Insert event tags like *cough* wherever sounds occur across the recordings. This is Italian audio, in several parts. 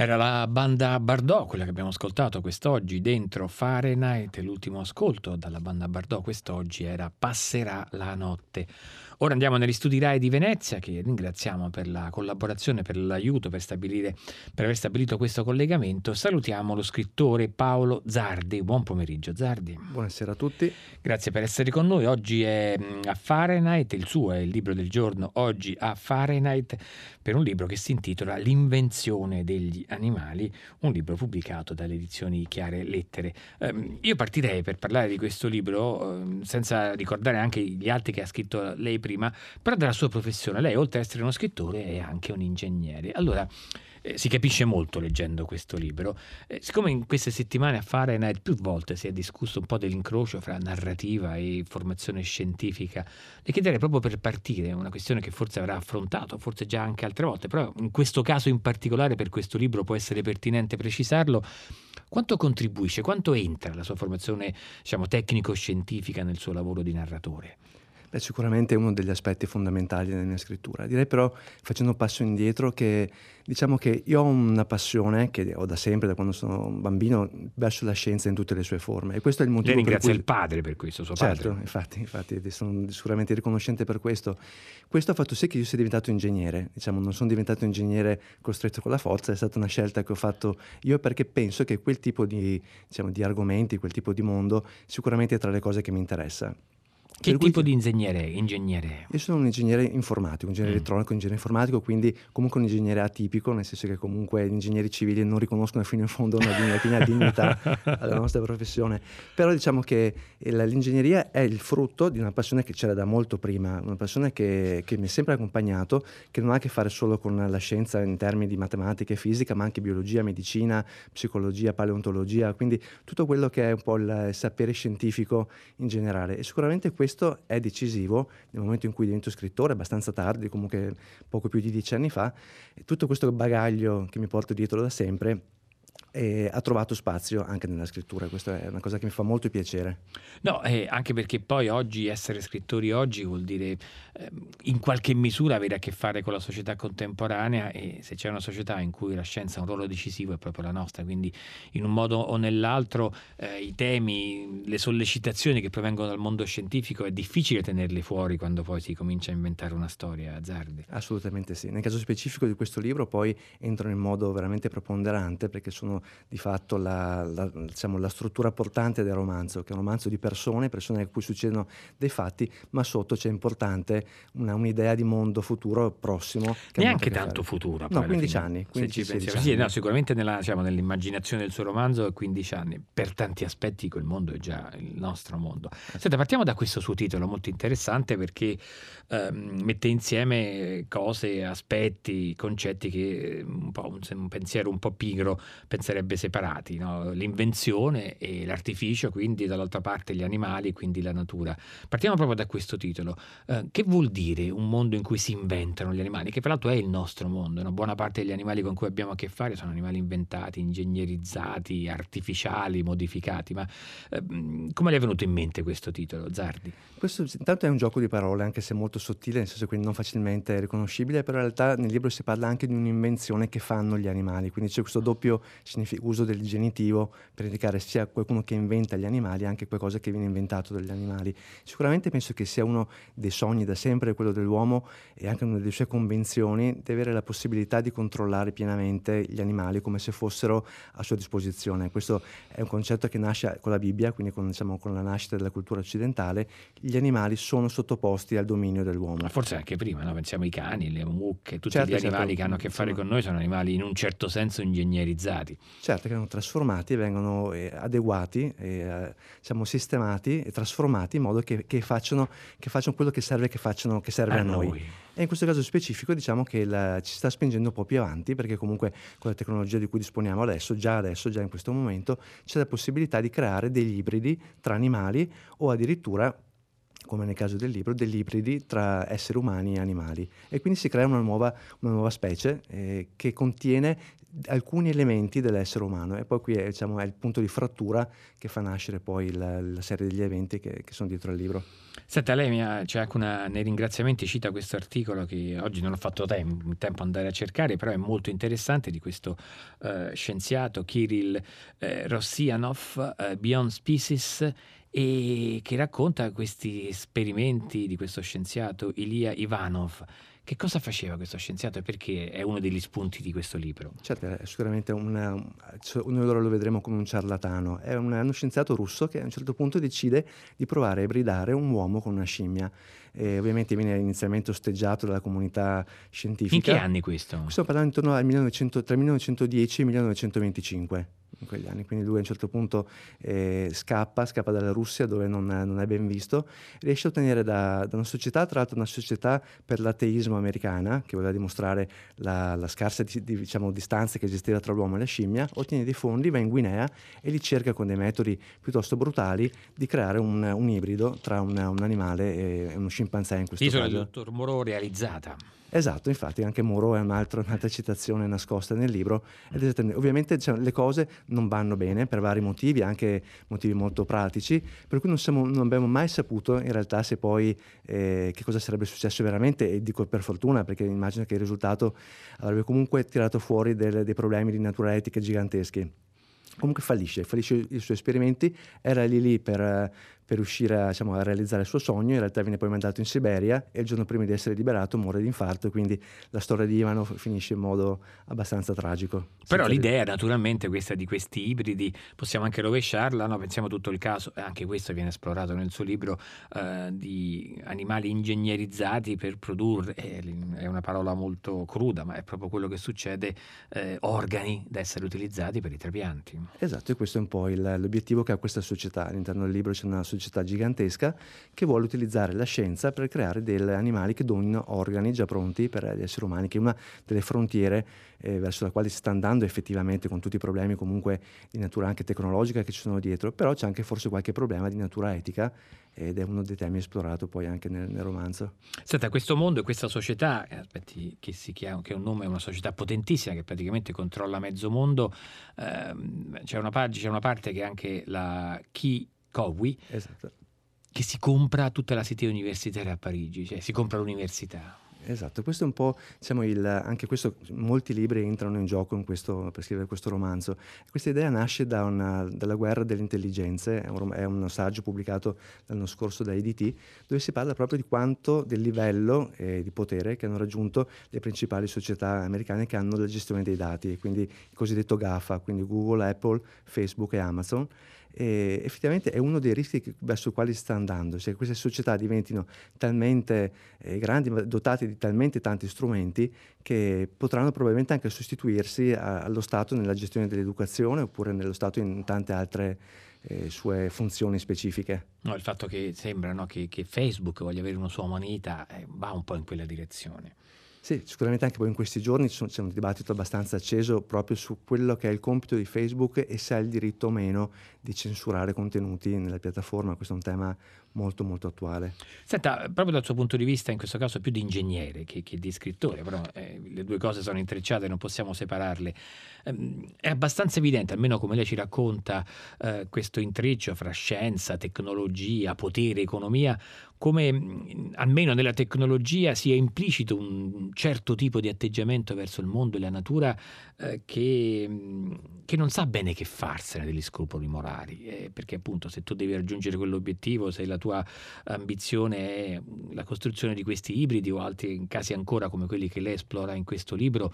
Era la banda Bardot, quella che abbiamo ascoltato quest'oggi dentro Fahrenheit. L'ultimo ascolto dalla banda Bardot quest'oggi era Passerà la notte. Ora andiamo negli studi RAI di Venezia, che ringraziamo per la collaborazione, per l'aiuto, per, stabilire, per aver stabilito questo collegamento. Salutiamo lo scrittore Paolo Zardi. Buon pomeriggio, Zardi. Buonasera a tutti. Grazie per essere con noi. Oggi è mm, a Fahrenheit, il suo è il libro del giorno, oggi a Fahrenheit, per un libro che si intitola L'invenzione degli animali, un libro pubblicato dalle edizioni Chiare Lettere. Eh, io partirei per parlare di questo libro, eh, senza ricordare anche gli altri che ha scritto lei prima prima, però della sua professione. Lei, oltre ad essere uno scrittore, è anche un ingegnere. Allora, eh, si capisce molto leggendo questo libro. Eh, siccome in queste settimane a Fahrenheit più volte si è discusso un po' dell'incrocio fra narrativa e formazione scientifica, le chiederei proprio per partire, una questione che forse avrà affrontato, forse già anche altre volte, però in questo caso in particolare per questo libro può essere pertinente precisarlo, quanto contribuisce, quanto entra la sua formazione diciamo, tecnico-scientifica nel suo lavoro di narratore? Beh, sicuramente è uno degli aspetti fondamentali della mia scrittura. Direi però, facendo un passo indietro, che diciamo che io ho una passione che ho da sempre, da quando sono bambino, verso la scienza in tutte le sue forme. E questo è il motivo Lei ringrazia cui... il padre per questo, suo certo, padre. infatti, infatti, sono sicuramente riconoscente per questo. Questo ha fatto sì che io sia diventato ingegnere. Diciamo, non sono diventato ingegnere costretto con la forza, è stata una scelta che ho fatto io perché penso che quel tipo di, diciamo, di argomenti, quel tipo di mondo, sicuramente è tra le cose che mi interessa. Che per tipo di ingegnere, ingegnere? Io sono un ingegnere informatico, un ingegnere mm. elettronico, un ingegnere informatico, quindi comunque un ingegnere atipico, nel senso che comunque gli ingegneri civili non riconoscono fino in fondo una piena *laughs* dignità alla nostra professione. Però diciamo che l'ingegneria è il frutto di una passione che c'era da molto prima, una passione che, che mi è sempre accompagnato, che non ha a che fare solo con la scienza in termini di matematica e fisica, ma anche biologia, medicina, psicologia, paleontologia, quindi tutto quello che è un po' il sapere scientifico in generale. E sicuramente questo questo è decisivo nel momento in cui divento scrittore, abbastanza tardi, comunque poco più di dieci anni fa, tutto questo bagaglio che mi porto dietro da sempre e ha trovato spazio anche nella scrittura, questa è una cosa che mi fa molto piacere. No, eh, anche perché poi oggi essere scrittori oggi vuol dire eh, in qualche misura avere a che fare con la società contemporanea e se c'è una società in cui la scienza ha un ruolo decisivo è proprio la nostra, quindi in un modo o nell'altro eh, i temi, le sollecitazioni che provengono dal mondo scientifico è difficile tenerli fuori quando poi si comincia a inventare una storia azzardi. Assolutamente sì, nel caso specifico di questo libro poi entrano in modo veramente preponderante perché sono di fatto la, la, diciamo, la, struttura portante del romanzo, che è un romanzo di persone, persone a cui succedono dei fatti, ma sotto c'è importante una, un'idea di mondo futuro prossimo. Neanche tanto futuro. No, 15 anni. 15, Se anni. Sì, no, sicuramente nella, diciamo, nell'immaginazione del suo romanzo è 15 anni. Per tanti aspetti quel mondo è già il nostro mondo. Senta, partiamo da questo suo titolo molto interessante perché eh, mette insieme cose, aspetti, concetti che un, po', un, un pensiero un po' pigro pensa sarebbe separati, no? l'invenzione e l'artificio, quindi dall'altra parte gli animali, quindi la natura. Partiamo proprio da questo titolo. Eh, che vuol dire un mondo in cui si inventano gli animali? Che peraltro è il nostro mondo, una buona parte degli animali con cui abbiamo a che fare sono animali inventati, ingegnerizzati, artificiali, modificati, ma eh, come le è venuto in mente questo titolo, Zardi? Questo intanto è un gioco di parole, anche se molto sottile, nel senso che non facilmente riconoscibile, però in realtà nel libro si parla anche di un'invenzione che fanno gli animali, quindi c'è questo doppio uso del genitivo per indicare sia qualcuno che inventa gli animali, anche qualcosa che viene inventato dagli animali. Sicuramente penso che sia uno dei sogni da sempre, quello dell'uomo e anche una delle sue convenzioni, di avere la possibilità di controllare pienamente gli animali come se fossero a sua disposizione. Questo è un concetto che nasce con la Bibbia, quindi con, diciamo, con la nascita della cultura occidentale. Gli animali sono sottoposti al dominio dell'uomo. Ma forse anche prima, no? pensiamo ai cani, le mucche, tutti certo, gli animali certo. che hanno a che fare con noi sono animali in un certo senso ingegnerizzati. Certo, che vengono trasformati, vengono eh, adeguati, eh, diciamo, sistemati e trasformati in modo che, che, facciano, che facciano, quello che serve, che facciano, che serve a, a noi. noi. E in questo caso specifico diciamo che la, ci sta spingendo un po' più avanti perché comunque con la tecnologia di cui disponiamo adesso, già adesso, già in questo momento, c'è la possibilità di creare degli ibridi tra animali o addirittura come nel caso del libro, degli ibridi tra esseri umani e animali. E quindi si crea una nuova, una nuova specie eh, che contiene alcuni elementi dell'essere umano e poi qui è, diciamo, è il punto di frattura che fa nascere poi la, la serie degli eventi che, che, sono dietro al libro. Senta, lei c'è anche una, nei ringraziamenti cita questo articolo che oggi non ho fatto tempo, tempo andare a cercare, però è molto interessante di questo uh, scienziato Kirill uh, Rossianov, uh, Beyond Species e che racconta questi esperimenti di questo scienziato Ilya Ivanov che cosa faceva questo scienziato e perché è uno degli spunti di questo libro? Certo, è sicuramente una, noi ora lo vedremo come un ciarlatano. È un, uno scienziato russo che a un certo punto decide di provare a ibridare un uomo con una scimmia. E ovviamente viene inizialmente osteggiato dalla comunità scientifica. In che anni questo? Stiamo parlando intorno al 1900, tra il 1910 e il 1925 in quegli anni, quindi lui a un certo punto eh, scappa, scappa dalla Russia dove non, non, è ben visto, riesce a ottenere da, da, una società, tra l'altro una società per l'ateismo americana, che voleva dimostrare la, la scarsa di, di, diciamo, distanza che esisteva tra l'uomo e la scimmia, ottiene dei fondi, va in Guinea e li cerca con dei metodi piuttosto brutali di creare un, un ibrido tra un, un, animale e uno scimpanzé in questo L'isola caso. L'isola del dottor Moreau realizzata. Esatto, infatti anche Moro è un altro, un'altra citazione nascosta nel libro. Ovviamente diciamo, le cose non vanno bene per vari motivi, anche motivi molto pratici, per cui non, siamo, non abbiamo mai saputo in realtà se poi eh, che cosa sarebbe successo veramente e dico per fortuna perché immagino che il risultato avrebbe comunque tirato fuori del, dei problemi di natura etica giganteschi. Comunque fallisce, fallisce i suoi esperimenti, era lì lì per, per riuscire a, diciamo, a, realizzare il suo sogno, in realtà viene poi mandato in Siberia e il giorno prima di essere liberato muore di infarto, quindi la storia di Ivanov finisce in modo abbastanza tragico. Però l'idea naturalmente questa di questi ibridi, possiamo anche rovesciarla, no? pensiamo a tutto il caso, anche questo viene esplorato nel suo libro, eh, di animali ingegnerizzati per produrre, è una parola molto cruda, ma è proprio quello che succede, eh, organi da essere utilizzati per i trapianti. Esatto, e questo è un po' il, l'obiettivo che ha questa società. All'interno del libro c'è una società gigantesca che vuole utilizzare la scienza per creare degli animali che donino organi già pronti per gli esseri umani, che è una delle frontiere eh, verso la quale si sta andando effettivamente con tutti i problemi comunque di natura anche tecnologica che ci sono dietro, però c'è anche forse qualche problema di natura etica ed è uno dei temi esplorato poi anche nel, nel romanzo. Senta, questo mondo e questa società, eh, aspetti, che, si chiama, che è un nome, è una società potentissima che praticamente controlla mezzo mondo, ehm, c'è, una c'è, una parte che anche la Key Cowi, esatto. che si compra tutta la city universitaria a Parigi, cioè si compra l'università. Esatto, questo è un po', diciamo, il, anche questo, molti libri entrano in gioco in questo, per scrivere questo romanzo. Questa idea nasce da una, dalla guerra delle intelligenze, è un, è un, saggio pubblicato l'anno scorso da EDT, dove si parla proprio di quanto, del livello eh, di potere che hanno raggiunto le principali società americane che hanno la gestione dei dati, quindi il cosiddetto GAFA, quindi Google, Apple, Facebook e Amazon e effettivamente è uno dei rischi che, verso i quali sta andando, se queste società diventino talmente eh, grandi, dotate di talmente tanti strumenti che potranno probabilmente anche sostituirsi a, allo Stato nella gestione dell'educazione oppure nello Stato in tante altre eh, sue funzioni specifiche. No, il fatto che sembra no, che, che, Facebook voglia avere una sua moneta eh, va un po' in quella direzione. Sì, sicuramente anche poi in questi giorni c'è un dibattito abbastanza acceso proprio su quello che è il compito di Facebook e se ha il diritto o meno di censurare contenuti nella piattaforma. Questo è un tema molto molto attuale. Senta, proprio dal suo punto di vista, in questo caso più di ingegnere che, che di scrittore, però eh, le due cose sono intrecciate, non possiamo separarle. Eh, è abbastanza evidente, almeno come lei ci racconta, eh, questo intreccio fra scienza, tecnologia, potere, economia, come mh, almeno nella tecnologia sia implicito un certo tipo di atteggiamento verso il mondo e la natura eh, che, mh, che, non sa bene che farsene degli scrupoli morali, eh, perché appunto se tu devi raggiungere quell'obiettivo, se la tua ambizione è la costruzione di questi ibridi o altri casi ancora come quelli che lei esplora in questo libro,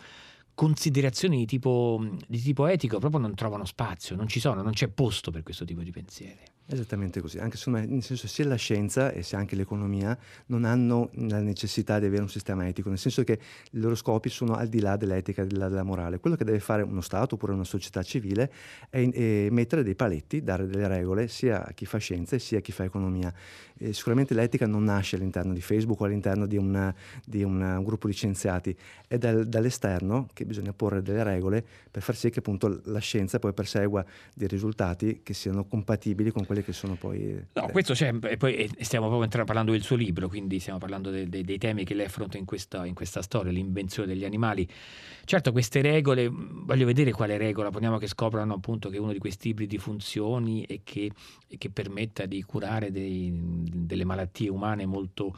considerazioni di tipo, di tipo etico proprio non trovano spazio, non ci sono, non c'è posto per questo tipo di pensieri. Esattamente così, anche me, nel senso sia la scienza e sia anche l'economia non hanno la necessità di avere un sistema etico, nel senso che i loro scopi sono al di là dell'etica e della, della, morale. Quello che deve fare uno Stato oppure una società civile è, è, mettere dei paletti, dare delle regole sia a chi fa scienza sia a chi fa economia. E sicuramente l'etica non nasce all'interno di Facebook o all'interno di, una, di una, un gruppo di scienziati, è dal, dall'esterno che bisogna porre delle regole per far sì che appunto la scienza poi persegua dei risultati che siano compatibili con quelli quelle che sono poi... No, questo c'è, e poi stiamo proprio parlando del suo libro, quindi stiamo parlando de, de, dei temi che lei affronta in questa, in questa storia, l'invenzione degli animali. Certo, queste regole, voglio vedere quale regola, poniamo che scoprano appunto che uno di questi ibridi funzioni e che, e che permetta di curare dei, delle malattie umane molto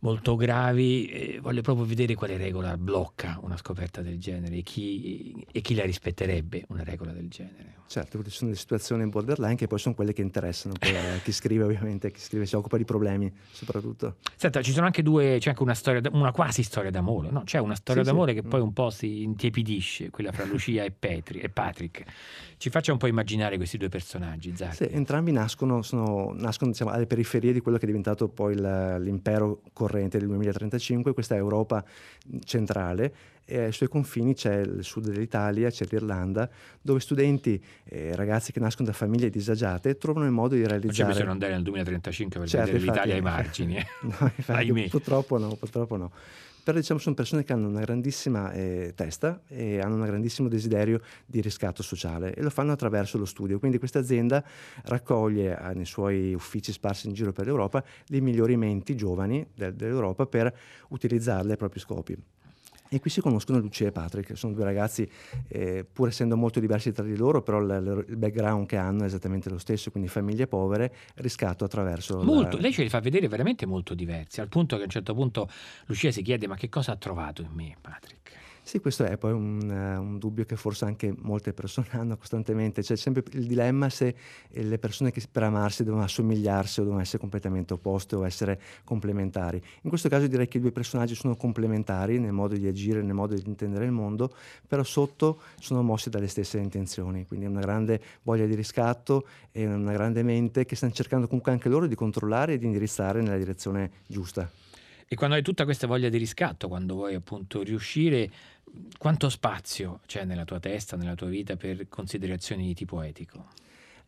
molto gravi, eh, voglio proprio vedere quale regola blocca una scoperta del genere e chi, e chi la rispetterebbe una regola del genere. Certo, ci sono le situazioni borderline che poi sono quelle che interessano a chi scrive ovviamente, chi scrive si occupa di problemi soprattutto. Senta, ci sono anche due, c'è anche una storia, una quasi storia d'amore, no? C'è una storia sì, d'amore sì. che poi mm. un po' si intiepidisce, quella fra Lucia e, Petri, e Patrick. Ci faccia un po' immaginare questi due personaggi, Zacchi. Sì, entrambi nascono, sono, nascono diciamo, alle periferie di quello che è diventato poi l'impero corrente del 2035, questa Europa centrale e ai suoi confini c'è il sud dell'Italia, c'è l'Irlanda, dove studenti e eh, ragazzi che nascono da famiglie disagiate trovano il modo di realizzare... Non ci bisogna andare nel 2035 per certo, vedere infatti, l'Italia ai margini. Eh. *laughs* no, infatti, purtroppo no, purtroppo no però diciamo sono persone che hanno una grandissima eh, testa e hanno un grandissimo desiderio di riscatto sociale e lo fanno attraverso lo studio. Quindi questa azienda raccoglie eh, nei suoi uffici sparsi in giro per l'Europa le migliori menti giovani del, dell'Europa per utilizzarle ai propri scopi. E qui si conoscono Lucia e Patrick, sono due ragazzi, eh, pur essendo molto diversi tra di loro, però l- il background che hanno è esattamente lo stesso, quindi famiglie povere, riscatto attraverso... Molto, la... lei ce li fa vedere veramente molto diversi, al punto che a un certo punto Lucia si chiede ma che cosa ha trovato in me Patrick? Sì, questo è poi un, uh, un, dubbio che forse anche molte persone *laughs* hanno costantemente. C'è sempre il dilemma se eh, le persone che per amarsi devono assomigliarsi o devono essere completamente opposte o essere complementari. In questo caso direi che i due personaggi sono complementari nel modo di agire, nel modo di intendere il mondo, però sotto sono mossi dalle stesse intenzioni. Quindi una grande voglia di riscatto e una grande mente che stanno cercando comunque anche loro di controllare e di indirizzare nella direzione giusta. E quando hai tutta questa voglia di riscatto, quando vuoi appunto riuscire quanto spazio c'è nella tua testa, nella tua vita per considerazioni di tipo etico?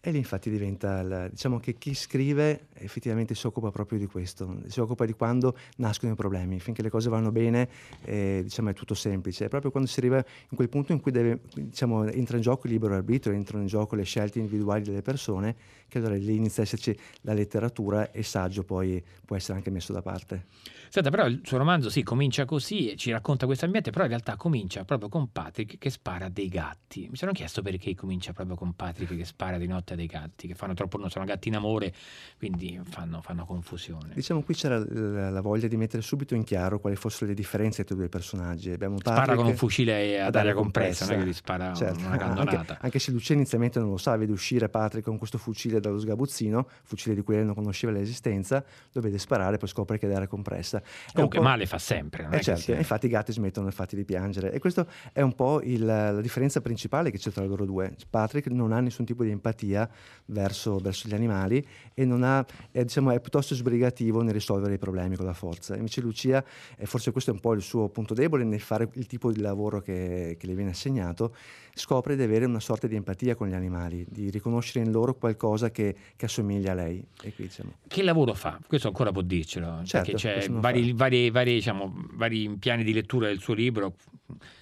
E lì infatti diventa, il, diciamo che chi scrive effettivamente si occupa proprio di questo, si occupa di quando nascono i problemi, finché le cose vanno bene eh, diciamo è tutto semplice, è proprio quando si arriva in quel punto in cui deve, diciamo, entra in gioco il libero arbitrio, entrano in gioco le scelte individuali delle persone, che allora lì inizia a esserci la letteratura e il saggio poi può essere anche messo da parte. Senta, però il suo romanzo sì, comincia così ci racconta questo ambiente, però in realtà comincia proprio con Patrick che spara dei gatti. Mi sono chiesto perché comincia proprio con Patrick che spara di notte dei gatti, che fanno troppo, non sono gatti in amore, quindi fanno, fanno confusione. Diciamo qui c'era la, la, voglia di mettere subito in chiaro quali fossero le differenze tra i due personaggi. Abbiamo spara con un fucile ad aria compressa, non è che gli spara certo. una *laughs* cannonata. Anche, anche, se Lucia inizialmente non lo sa, vede uscire Patrick con questo fucile dallo sgabuzzino, fucile di cui lei non conosceva l'esistenza, lo vede sparare, poi scopre che è ad aria compressa. Comunque male fa sempre. Non eh certo, sia... infatti i gatti smettono infatti di piangere e questa è un po' il, la differenza principale che c'è tra loro due. Patrick non ha nessun tipo di empatia verso, verso gli animali e ha, è, diciamo, è, piuttosto sbrigativo nel risolvere i problemi con la forza. Invece Lucia, e forse questo è un po' il suo punto debole nel fare il tipo di lavoro che, che le viene assegnato, scopre di avere una sorta di empatia con gli animali, di riconoscere in loro qualcosa che, che assomiglia a lei. Qui, diciamo. Che lavoro fa? Questo ancora può dircelo, certo, perché c'è vari, vari, vari, diciamo, vari piani di lettura del suo libro,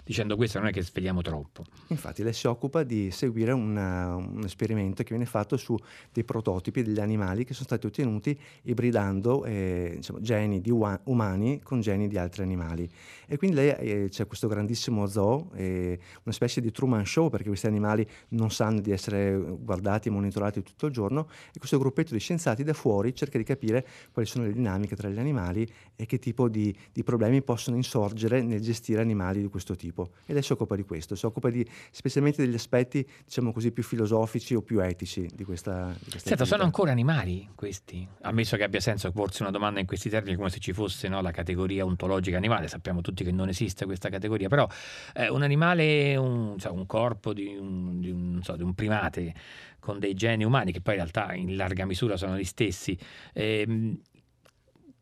dicendo questo non è che sveliamo troppo. Infatti lei si occupa di seguire una, un esperimento che viene fatto su dei prototipi degli animali che sono stati ottenuti ibridando eh, diciamo, geni di u- umani con geni di altri animali. E quindi lei eh, c'è questo grandissimo zoo, eh, una specie di Truman Show perché questi animali non sanno di essere guardati e monitorati tutto il giorno e questo gruppetto di scienziati da fuori cerca di capire quali sono le dinamiche tra gli animali e che tipo di, di problemi possono insorgere nel gestire animali di questo tipo e lei si occupa di questo, si occupa di, specialmente degli aspetti diciamo così più filosofici o più etici di questa, di questa Senta, sono ancora animali questi? Ammesso che abbia senso porsi una domanda in questi termini come se ci fosse no, la categoria ontologica animale, sappiamo tutti che non esiste questa categoria, però eh, un animale, un, cioè, un corpo di un, di, un, so, di un, primate con dei geni umani che poi in realtà in larga misura sono gli stessi, eh,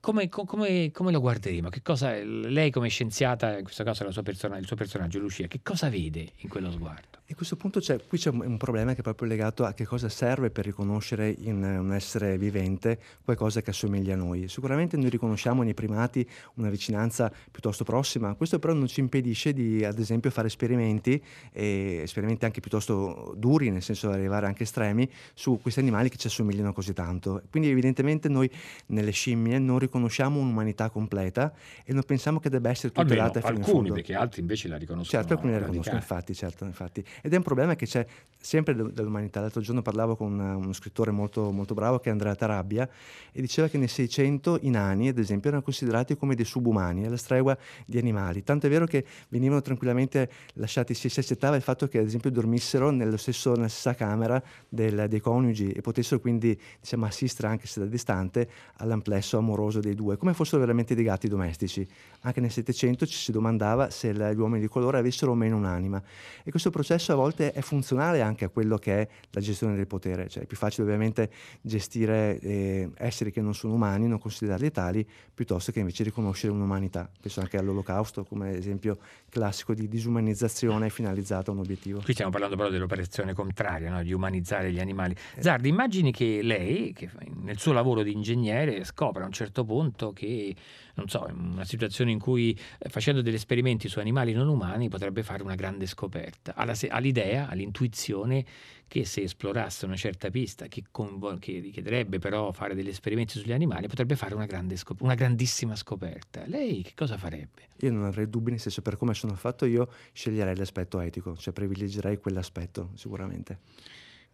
come, come, come, lo guarderemo? Cosa, lei come scienziata, in questo caso persona, il suo personaggio Lucia, che cosa vede in quello sguardo? E a questo punto c'è, qui c'è un problema che è proprio legato a che cosa serve per riconoscere in un essere vivente qualcosa che assomiglia a noi. Sicuramente noi riconosciamo nei primati una vicinanza piuttosto prossima, questo però non ci impedisce di, ad esempio, fare esperimenti, e esperimenti anche piuttosto duri, nel senso di arrivare anche estremi, su questi animali che ci assomigliano così tanto. Quindi evidentemente noi nelle scimmie non riconosciamo un'umanità completa e non pensiamo che debba essere tutelata fino in fondo. perché altri invece la riconoscono. Certo, alcuni la riconoscono, infatti, certo, infatti. Ed è un problema che c'è sempre dell'umanità. L'altro giorno parlavo con uno scrittore molto, molto bravo che è Andrea Tarabbia e diceva che nel 600 i nani, ad esempio, erano considerati come dei subumani, alla stregua di animali. Tanto è vero che venivano tranquillamente lasciati, si, si accettava il fatto che ad esempio dormissero stesso, nella stessa camera del, dei coniugi e potessero quindi diciamo, assistere, anche se da distante, all'amplesso amoroso dei due, come fossero veramente dei gatti domestici. Anche nel 700 ci si domandava se gli uomini di colore avessero o meno un'anima. E questo processo a volte è funzionale anche a quello che è la gestione del potere, cioè è più facile ovviamente gestire eh, esseri che non sono umani, non considerarli tali, piuttosto che invece riconoscere un'umanità. Penso anche all'olocausto come esempio classico di disumanizzazione finalizzata a un obiettivo. Qui stiamo parlando però dell'operazione contraria, no? di umanizzare gli animali. Eh. Zardi, immagini che lei, che nel suo lavoro di ingegnere, scopra a un certo punto che, non so, una situazione in cui eh, facendo degli esperimenti su animali non umani potrebbe fare una grande scoperta. Ha, l'idea, ha l'intuizione che se esplorasse una certa pista che, convo- che, richiederebbe però fare degli esperimenti sugli animali potrebbe fare una, scop- una, grandissima scoperta. Lei che cosa farebbe? Io non avrei dubbi, nel senso per come sono fatto io sceglierei l'aspetto etico, cioè privilegerei quell'aspetto sicuramente.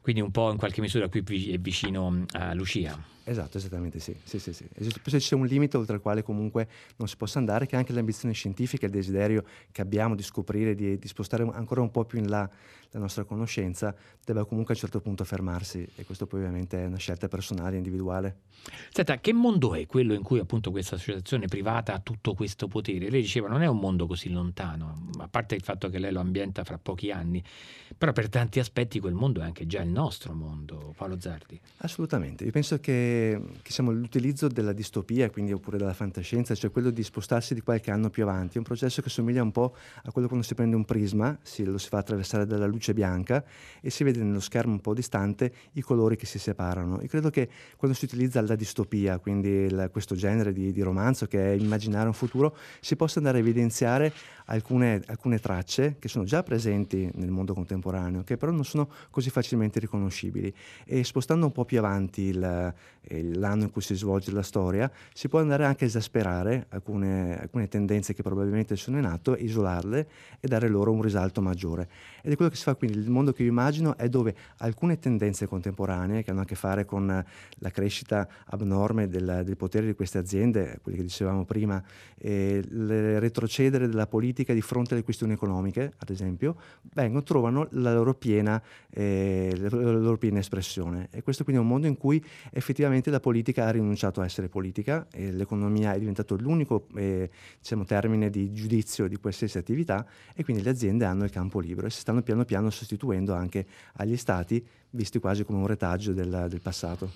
Quindi un po' in qualche misura qui è vicino a Lucia. Esatto, esattamente sì. sì, sì, sì. Poi c'è un limite oltre il quale comunque non si possa andare, che anche l'ambizione scientifica, il desiderio che abbiamo di scoprire, di, di, spostare ancora un po' più in là la nostra conoscenza, deve comunque a un certo punto fermarsi e questo poi ovviamente è una scelta personale, individuale. Senta, che mondo è quello in cui appunto questa associazione privata ha tutto questo potere? Lei diceva non è un mondo così lontano, a parte il fatto che lei lo ambienta fra pochi anni, però per tanti aspetti quel mondo è anche già il nostro mondo, Paolo Zardi. Assolutamente, io penso che che, l'utilizzo della distopia, quindi oppure della fantascienza, cioè quello di spostarsi di qualche anno più avanti. È un processo che somiglia un po' a quello quando si prende un prisma, si, lo si fa attraversare dalla luce bianca e si vede nello schermo un po' distante i colori che si separano. Io credo che quando si utilizza la distopia, quindi il, questo genere di, di, romanzo che è immaginare un futuro, si possa andare a evidenziare alcune, alcune tracce che sono già presenti nel mondo contemporaneo, che però non sono così facilmente riconoscibili. E spostando un po' più avanti il, l'anno in cui si svolge la storia, si può andare anche a esasperare alcune, alcune tendenze che probabilmente sono in atto, isolarle e dare loro un risalto maggiore. Ed è quello che si fa quindi, il mondo che io immagino è dove alcune tendenze contemporanee che hanno a che fare con la crescita abnorme del, del potere di queste aziende, quelle che dicevamo prima, e il retrocedere della politica di fronte alle questioni economiche, ad esempio, vengono, trovano la loro piena, eh, la loro piena espressione. E questo quindi è un mondo in cui effettivamente Ovviamente la politica ha rinunciato a essere politica e l'economia è diventato l'unico eh, diciamo, termine di giudizio di qualsiasi attività e quindi le aziende hanno il campo libero e si stanno piano piano sostituendo anche agli stati visti quasi come un retaggio del, del passato.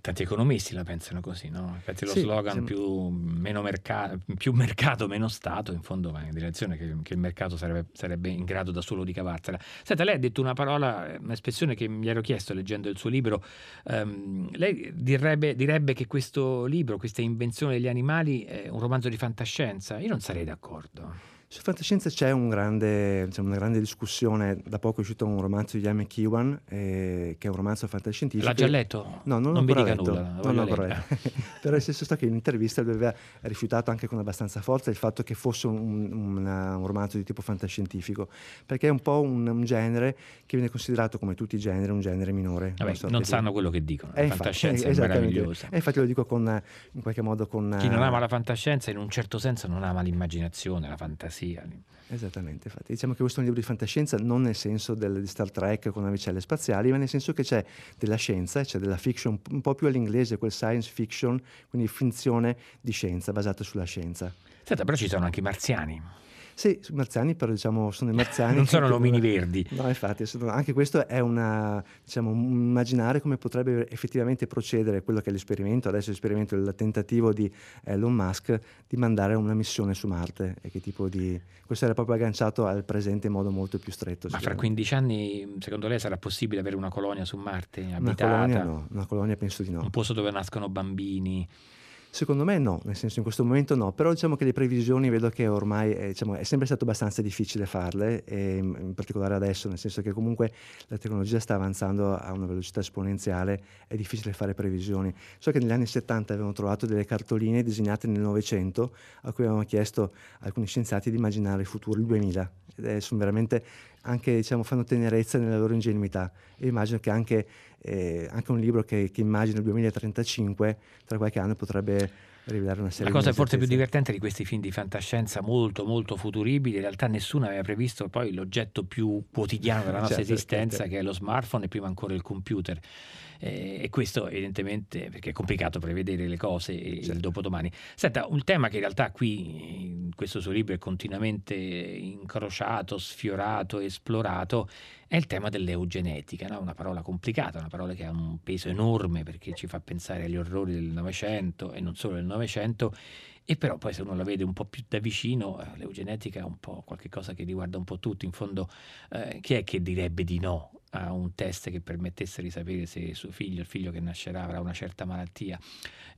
Tanti economisti la pensano così, no? Infatti lo sì, slogan sì. Più, merca- più, mercato, meno Stato, in fondo va in direzione che, che il mercato sarebbe, sarebbe, in grado da solo di cavarsela. Senta, lei ha detto una parola, un'espressione che mi ero chiesto leggendo il suo libro. Um, lei direbbe, direbbe, che questo libro, questa invenzione degli animali, è un romanzo di fantascienza? Io non sarei d'accordo. Su fantascienza c'è un grande, diciamo, una grande discussione, da poco è uscito un romanzo di Jaime Kiwan, eh, che è un romanzo fantascientifico. L'ha già letto? No, non, non mi dica letto. nulla, non l'ho letto. Però nel senso sta che in intervista lui aveva rifiutato anche con abbastanza forza il fatto che fosse un, un, un romanzo di tipo fantascientifico, perché è un po' un, un, genere che viene considerato come tutti i generi un genere minore. Vabbè, non sanno di... quello che dicono, la fantascienza è meravigliosa. E infatti lo dico con, in qualche modo con... Chi non ama la fantascienza in un certo senso non ama l'immaginazione, la fantasia. Esattamente, infatti diciamo che questo è un libro di fantascienza non nel senso del, di Star Trek con navicelle spaziali, ma nel senso che c'è della scienza, c'è della fiction, un po' più all'inglese, quel science fiction, quindi finzione di scienza basata sulla scienza. Senta, però ci sono anche i marziani. Sì, marziani, però diciamo sono i marziani. non sono che- omini verdi. No, infatti, anche questo è una, diciamo, immaginare come potrebbe effettivamente procedere quello che è l'esperimento, adesso l'esperimento, il tentativo di Elon Musk di mandare una missione su Marte e che tipo di... Questo era proprio agganciato al presente in modo molto più stretto. Ma fra sicuramente. 15 anni, secondo lei, sarà possibile avere una colonia su Marte Una abitata? colonia no, una colonia penso di no. Un posto dove nascono bambini? Secondo me no, nel senso in questo momento no, però diciamo che le previsioni vedo che ormai eh, diciamo, è sempre stato abbastanza difficile farle, e in particolare adesso, nel senso che comunque la tecnologia sta avanzando a una velocità esponenziale, è difficile fare previsioni. So che negli anni 70 avevano trovato delle cartoline disegnate nel Novecento a cui avevano chiesto a alcuni scienziati di immaginare il futuro, il 2000, ed è, sono veramente anche, diciamo, fanno tenerezza nella loro ingenuità. E immagino che anche, eh, anche un libro che, che immagina il 2035, tra qualche anno potrebbe rivelare una serie La cosa di forse più divertente di questi film di fantascienza molto molto futuribili, in realtà nessuno aveva previsto poi l'oggetto più quotidiano della *laughs* nostra Certo, esistenza certo. che è lo smartphone e prima ancora il computer. Eh, e questo evidentemente perché è complicato prevedere le cose e il Certo. dopodomani. Senta, un tema che in realtà qui in questo suo libro è continuamente incrociato, sfiorato, esplorato è il tema dell'eugenetica, no? una parola complicata, una parola che ha un peso enorme perché ci fa pensare agli orrori del Novecento e non solo del Novecento, e però poi se uno la vede un po' più da vicino, eh, l'eugenetica è un po' qualcosa che riguarda un po' tutti, in fondo eh, chi è che direbbe di no a un test che permettesse di sapere se suo figlio, il figlio che nascerà avrà una certa malattia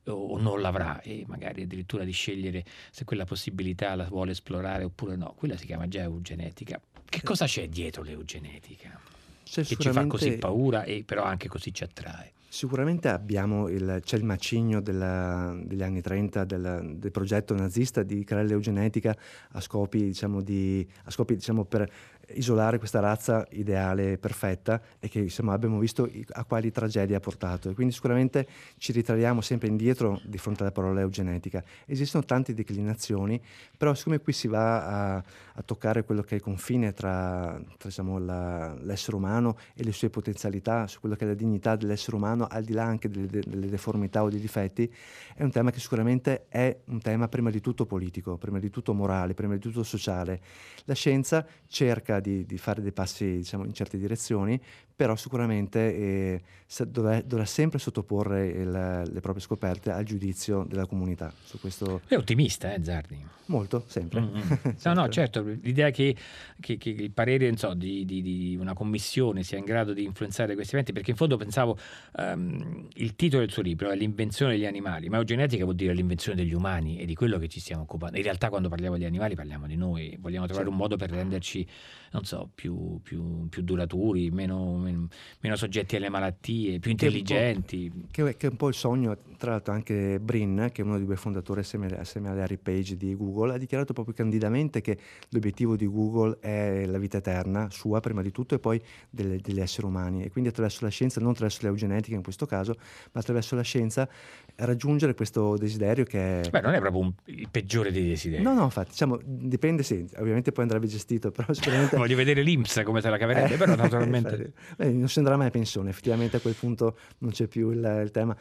o, non l'avrà e magari addirittura di scegliere se quella possibilità la vuole esplorare oppure no, quella si chiama già eugenetica. Che cosa c'è dietro l'eugenetica? C'è Che ci fa così paura e però anche così ci attrae. Sicuramente abbiamo il, c'è il macigno della- degli anni 30 del, del progetto nazista di creare l'eugenetica a scopi, diciamo, di, a scopi diciamo, per isolare questa razza ideale perfetta e che insomma, abbiamo visto a quali tragedie ha portato. E quindi sicuramente ci ritraiamo sempre indietro di fronte alla parola eugenetica. Esistono tante declinazioni, però siccome qui si va a, a toccare quello che è il confine tra, tra, diciamo, la- l'essere umano e le sue potenzialità, su quello che è la dignità dell'essere umano, al di là anche delle, delle deformità o dei difetti, è un tema che sicuramente è un tema prima di tutto politico, prima di tutto morale, prima di tutto sociale. La scienza cerca di, di fare dei passi diciamo, in certe direzioni, però sicuramente eh, dovrà, dovrà sempre sottoporre il- le proprie scoperte al giudizio della comunità. Su questo È ottimista, eh, Zardi? molto, sempre. Mm, mm. *laughs* No, no, certo, l'idea che, che- che il parere non so, di, di- di una commissione sia in grado di influenzare questi eventi, perché in fondo pensavo, ehm, il titolo del suo libro è L'invenzione degli animali, ma eugenetica vuol dire l'invenzione degli umani e di quello che ci stiamo occupando. In realtà quando parliamo di animali parliamo di noi, vogliamo trovare Sì. un modo per renderci, non so, più, più- più duraturi, meno, meno- meno soggetti alle malattie, più intelligenti. Che, è- che è un po' il sogno, tra l'altro anche Brin, che è uno dei due fondatori assieme, assieme a Larry Page di Google, ha dichiarato proprio candidamente che l'obiettivo di Google è la vita eterna, sua prima di tutto, e poi delle- degli esseri umani. E quindi attraverso la scienza, non attraverso l'eugenetica in questo caso, ma attraverso la scienza, raggiungere questo desiderio che è... Beh, non è proprio un- il peggiore dei desideri. No, no, infatti, diciamo, dipende, sì, ovviamente poi andrebbe gestito, però *laughs* sicuramente... Voglio vedere l'Inps come se la caverebbe, Eh, però *laughs* naturalmente... infatti. *laughs* Beh, non si andrà mai pensione, effettivamente a quel punto non c'è più il, il tema.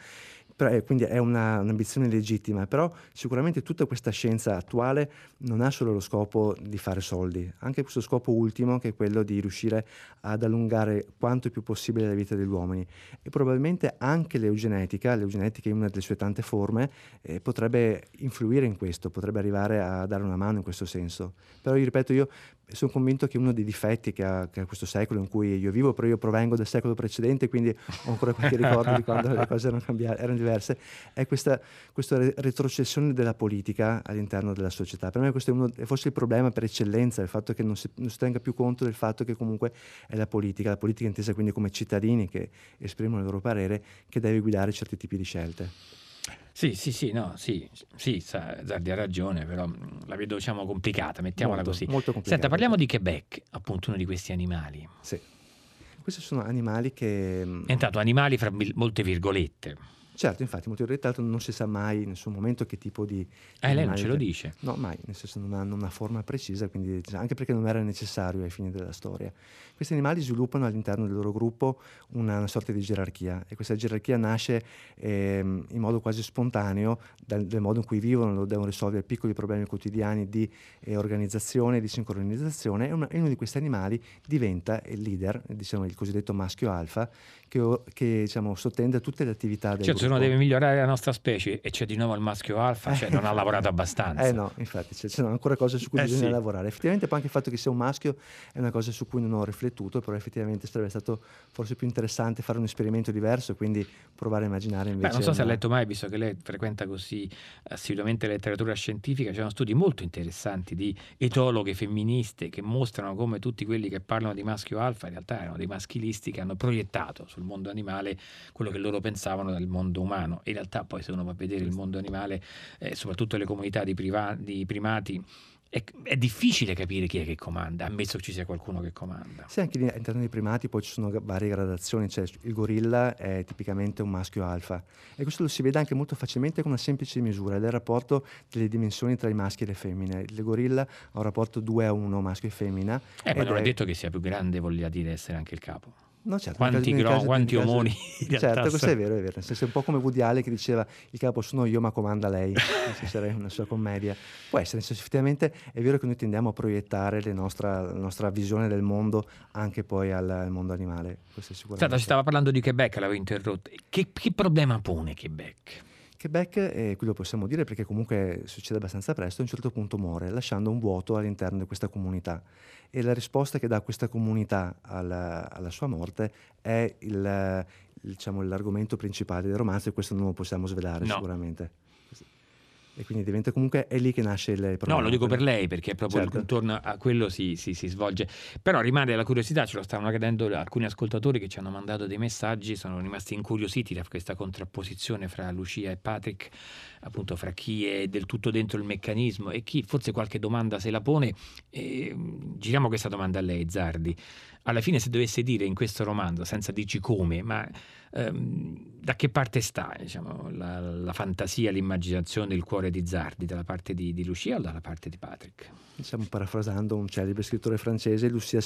Eh, quindi è una- un'ambizione legittima, però sicuramente tutta questa scienza attuale non ha solo lo scopo di fare soldi, anche questo scopo ultimo che è quello di riuscire ad allungare quanto più possibile la vita degli uomini e probabilmente anche l'eugenetica, l'eugenetica in una delle sue tante forme, eh, potrebbe influire in questo, potrebbe arrivare a dare una mano in questo senso. Però io ripeto, io sono convinto che uno dei difetti che ha, che ha questo secolo in cui io vivo, però io provengo dal secolo precedente, quindi ho ancora qualche ricordo di quando le cose erano erano diverse, è questa, questa re- retrocessione della politica all'interno della società. Per me questo è, uno, è forse il problema per eccellenza, il fatto che non si, non si tenga più conto del fatto che comunque è la politica, la politica intesa quindi come cittadini che esprimono il loro parere, che deve guidare certi tipi di scelte. Sì, sì, sì, no, sì, sì, Zardi ha ragione, però mh, la vedo diciamo complicata, mettiamola Molto, così. molto complicato. Senta, parliamo di Quebec, appunto uno di questi animali. Sì. Questi sono animali che... mh, È entrato animali fra molte virgolette. Certo, infatti, molto in realtà non si sa mai in nessun momento che tipo di... Eh, lei non ce lo dice. No, mai, nel senso non ha una forma precisa, quindi, anche perché non era necessario ai fini della storia. Questi animali sviluppano all'interno del loro gruppo una, una sorta di gerarchia e questa gerarchia nasce eh, in modo quasi spontaneo dal, dal, modo in cui vivono, devono risolvere piccoli problemi quotidiani di eh, organizzazione, di sincronizzazione e, una, e uno di questi animali diventa il leader, diciamo il cosiddetto maschio alfa, che, che diciamo, sottende a tutte le attività del cioè, gruppo. Uno deve migliorare la nostra specie e c'è di nuovo il maschio alfa, cioè non ha lavorato abbastanza. Eh no, infatti, ci sono ancora cose su cui Eh, bisogna sì. lavorare. Effettivamente poi anche il fatto che sia un maschio è una cosa su cui non ho riflettuto, però effettivamente sarebbe stato forse più interessante fare un esperimento diverso, quindi provare a immaginare Beh, invece... non so se ha una- letto mai, visto che lei frequenta così assiduamente la letteratura scientifica, ci sono studi molto interessanti di etologhe femministe che mostrano come tutti quelli che parlano di maschio alfa in realtà erano dei maschilisti che hanno proiettato sul mondo animale quello che loro pensavano dal mondo umano. In realtà poi se uno va a vedere il mondo animale, eh, soprattutto le comunità di, priva- di primati, è, è difficile capire chi è che comanda, ammesso che ci sia qualcuno che comanda. Sì, anche all'interno dei primati poi ci sono varie gradazioni, cioè il gorilla è tipicamente un maschio alfa e questo lo si vede anche molto facilmente con una semplice misura ed è il rapporto delle dimensioni tra i maschi e le femmine. Il gorilla ha un rapporto 2 a 1 maschio e femmina. Eh, ma non è è- detto che sia più grande, voglia dire essere anche il capo. No, certo, Quanti gro- caso- quanti omoni *laughs* realtà Certo, questo è vero, è vero. Nel senso è un po' come Woody Allen che diceva il capo sono io ma comanda lei, senso era una sua commedia. Può essere, nel senso effettivamente è vero che noi tendiamo a proiettare nostra- la nostra visione del mondo anche poi al, al mondo animale. Questo è sicuramente. Si stava parlando di Quebec, l'avevo interrotto. Che, che problema pone Quebec? Quebec, e qui lo possiamo dire perché comunque succede abbastanza presto, a un certo punto muore, lasciando un vuoto all'interno di questa comunità. E la risposta che dà questa comunità alla, alla sua morte è il, il, diciamo, l'argomento principale del romanzo e questo non lo possiamo svelare No. sicuramente. E quindi diventa comunque, è lì che nasce il problema. No, lo dico per lei perché proprio Certo. intorno a quello si, si- si svolge. Però rimane la curiosità, ce lo stavano chiedendo alcuni ascoltatori che ci hanno mandato dei messaggi, sono rimasti incuriositi da questa contrapposizione fra Lucia e Patrick, appunto fra chi è del tutto dentro il meccanismo e chi forse qualche domanda se la pone. E, mh, giriamo questa domanda a lei, Zardi. Alla fine se dovesse dire in questo romanzo, senza dirci come, ma ehm, da che parte sta diciamo, la, la fantasia, l'immaginazione, il cuore di Zardi, dalla parte di, di Lucia o dalla parte di Patrick? Diciamo parafrasando un celebre scrittore francese, Lucia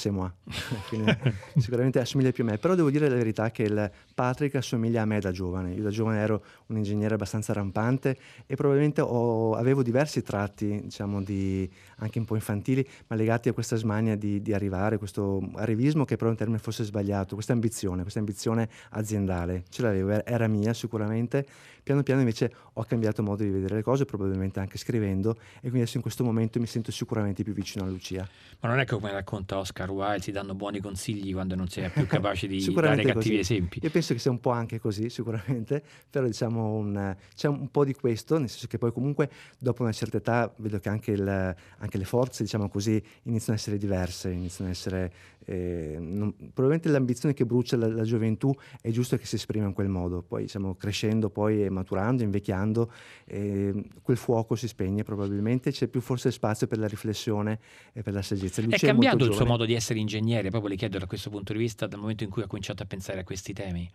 fine *laughs* sicuramente assomiglia più a me, però devo dire la verità che il Patrick assomiglia a me da giovane. Io da giovane ero un ingegnere abbastanza rampante e probabilmente ho- avevo diversi tratti, diciamo, di, anche un po' infantili, ma legati a questa smania di, di arrivare, questo arrivismo che però è un termine forse sbagliato, questa ambizione, questa ambizione aziendale. Ce l'avevo, era- mia sicuramente. Piano piano invece ho cambiato modo di vedere le cose, probabilmente anche scrivendo, e quindi adesso in questo momento mi sento sicuramente più vicino a Lucia. Ma non è come racconta Oscar Wilde, si danno buoni consigli quando non si è più capaci di *laughs* dare cattivi così. esempi. Io penso che sia un po' anche così, sicuramente, *laughs* però diciamo un- c'è un po' di questo, nel senso che poi comunque dopo una certa età vedo che anche, il- anche le forze, diciamo così, iniziano a essere diverse, iniziano a essere... eh, non- probabilmente l'ambizione che brucia la, la gioventù è giusto che si esprima in quel modo, poi diciamo crescendo, poi maturando, invecchiando, eh, quel fuoco si spegne probabilmente, c'è più forse spazio per la riflessione e per la saggezza. È Lucia cambiato molto il suo giovane. modo di essere ingegnere, proprio le chiedo da questo punto di vista, dal momento in cui ha cominciato a pensare a questi temi.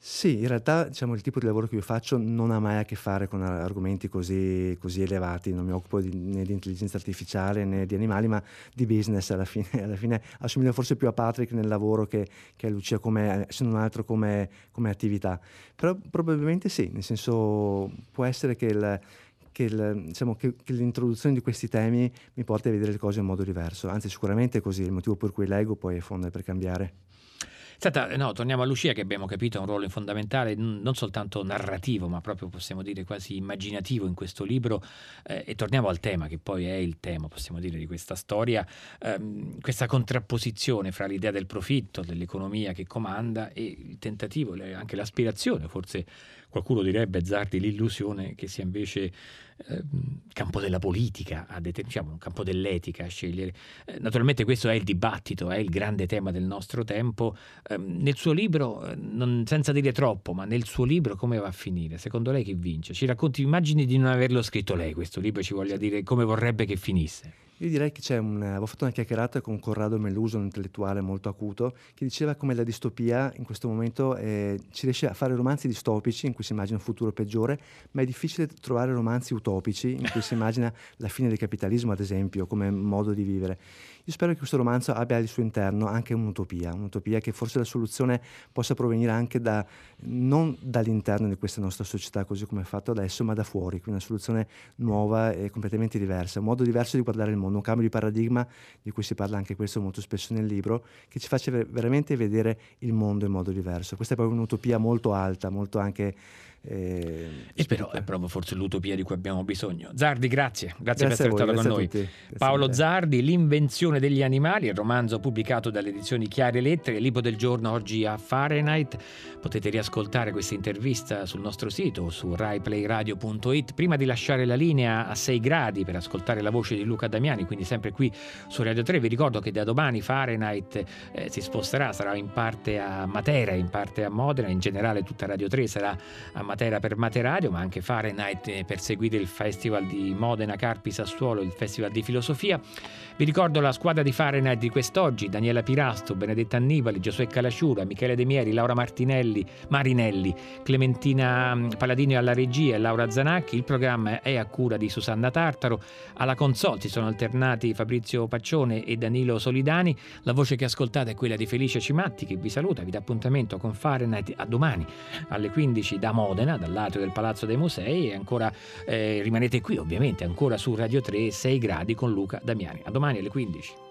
Sì, in realtà diciamo, il tipo di lavoro che io faccio non ha mai a che fare con ar- argomenti così, così elevati, non mi occupo di- né di intelligenza artificiale né di animali, ma di business alla fine. *laughs* Alla fine assomiglia forse più a Patrick nel lavoro che, che a Lucia, come, se non altro come, come attività. Però probabilmente sì, nel senso può essere che, il- che il- diciamo, che- che l'introduzione di questi temi mi porti a vedere le cose in modo diverso, anzi sicuramente è così, il motivo per cui leggo poi è fondo per cambiare. Senta, no, torniamo a Lucia che abbiamo capito ha un ruolo fondamentale, non soltanto narrativo, ma proprio possiamo dire quasi immaginativo in questo libro. eh, e torniamo al tema, che poi è il tema, possiamo dire, di questa storia, ehm, questa contrapposizione fra l'idea del profitto, dell'economia che comanda e il tentativo, anche l'aspirazione, forse qualcuno direbbe, Zardi, l'illusione che sia invece ehm, campo della politica, a deter- diciamo, un campo dell'etica a scegliere. Eh, naturalmente questo è il dibattito, è il grande tema del nostro tempo. Ehm, nel suo libro, eh, non- senza dire troppo, ma nel suo libro come va a finire? Secondo lei chi vince? Ci racconti, immagini di non averlo scritto lei questo libro, ci voglia dire come vorrebbe che finisse. Io direi che c'è un... avevo fatto una chiacchierata con Corrado Meluso, un intellettuale molto acuto, che diceva come la distopia in questo momento eh, ci riesce a fare romanzi distopici in cui si immagina un futuro peggiore, ma è difficile trovare romanzi utopici in cui si immagina *laughs* la fine del capitalismo, ad esempio, come modo di vivere. Io spero che questo romanzo abbia al suo interno anche un'utopia, un'utopia che forse la soluzione possa provenire anche da, non dall'interno di questa nostra società così come è fatto adesso, ma da fuori, quindi una soluzione nuova e completamente diversa, un modo diverso di guardare il mondo, un cambio di paradigma di cui si parla anche questo molto spesso nel libro, che ci faccia veramente vedere il mondo in modo diverso. Questa è proprio un'utopia molto alta, molto anche eh, e però è proprio forse l'utopia di cui abbiamo bisogno. Zardi, grazie, grazie, grazie per essere stato con noi. Paolo Zardi, L'invenzione degli animali, il romanzo pubblicato dalle edizioni Chiare Lettere, il libro del giorno oggi a Fahrenheit. Potete riascoltare questa intervista sul nostro sito su raiplayradio.it. Prima di lasciare la linea a 6 gradi per ascoltare la voce di Luca Damiani, quindi sempre qui su Radio 3, vi ricordo che da domani Fahrenheit eh, si sposterà, sarà in parte a Matera, in parte a Modena, in generale tutta Radio 3 sarà a Matera per Materadio, ma anche Fahrenheit per seguire il Festival di Modena Carpi Sassuolo, il Festival di Filosofia. Vi ricordo la squadra di Fahrenheit di quest'oggi, Daniela Pirasto, Benedetta Annibali, Giosuè Calasciura, Michele De Mieri, Laura Martinelli, Marinelli, Clementina mm, Paladini alla regia e Laura Zanacchi. Il programma è a cura di Susanna Tartaro. Alla console si sono alternati Fabrizio Paccione e Danilo Solidani. La voce che ascoltate è quella di Felice Cimatti che vi saluta, vi dà appuntamento con Fahrenheit a domani alle 15 da Modena Modena, dall'atrio del Palazzo dei Musei e ancora eh, rimanete qui ovviamente, ancora su Radio 3, 6 gradi con Luca Damiani. A domani alle 15.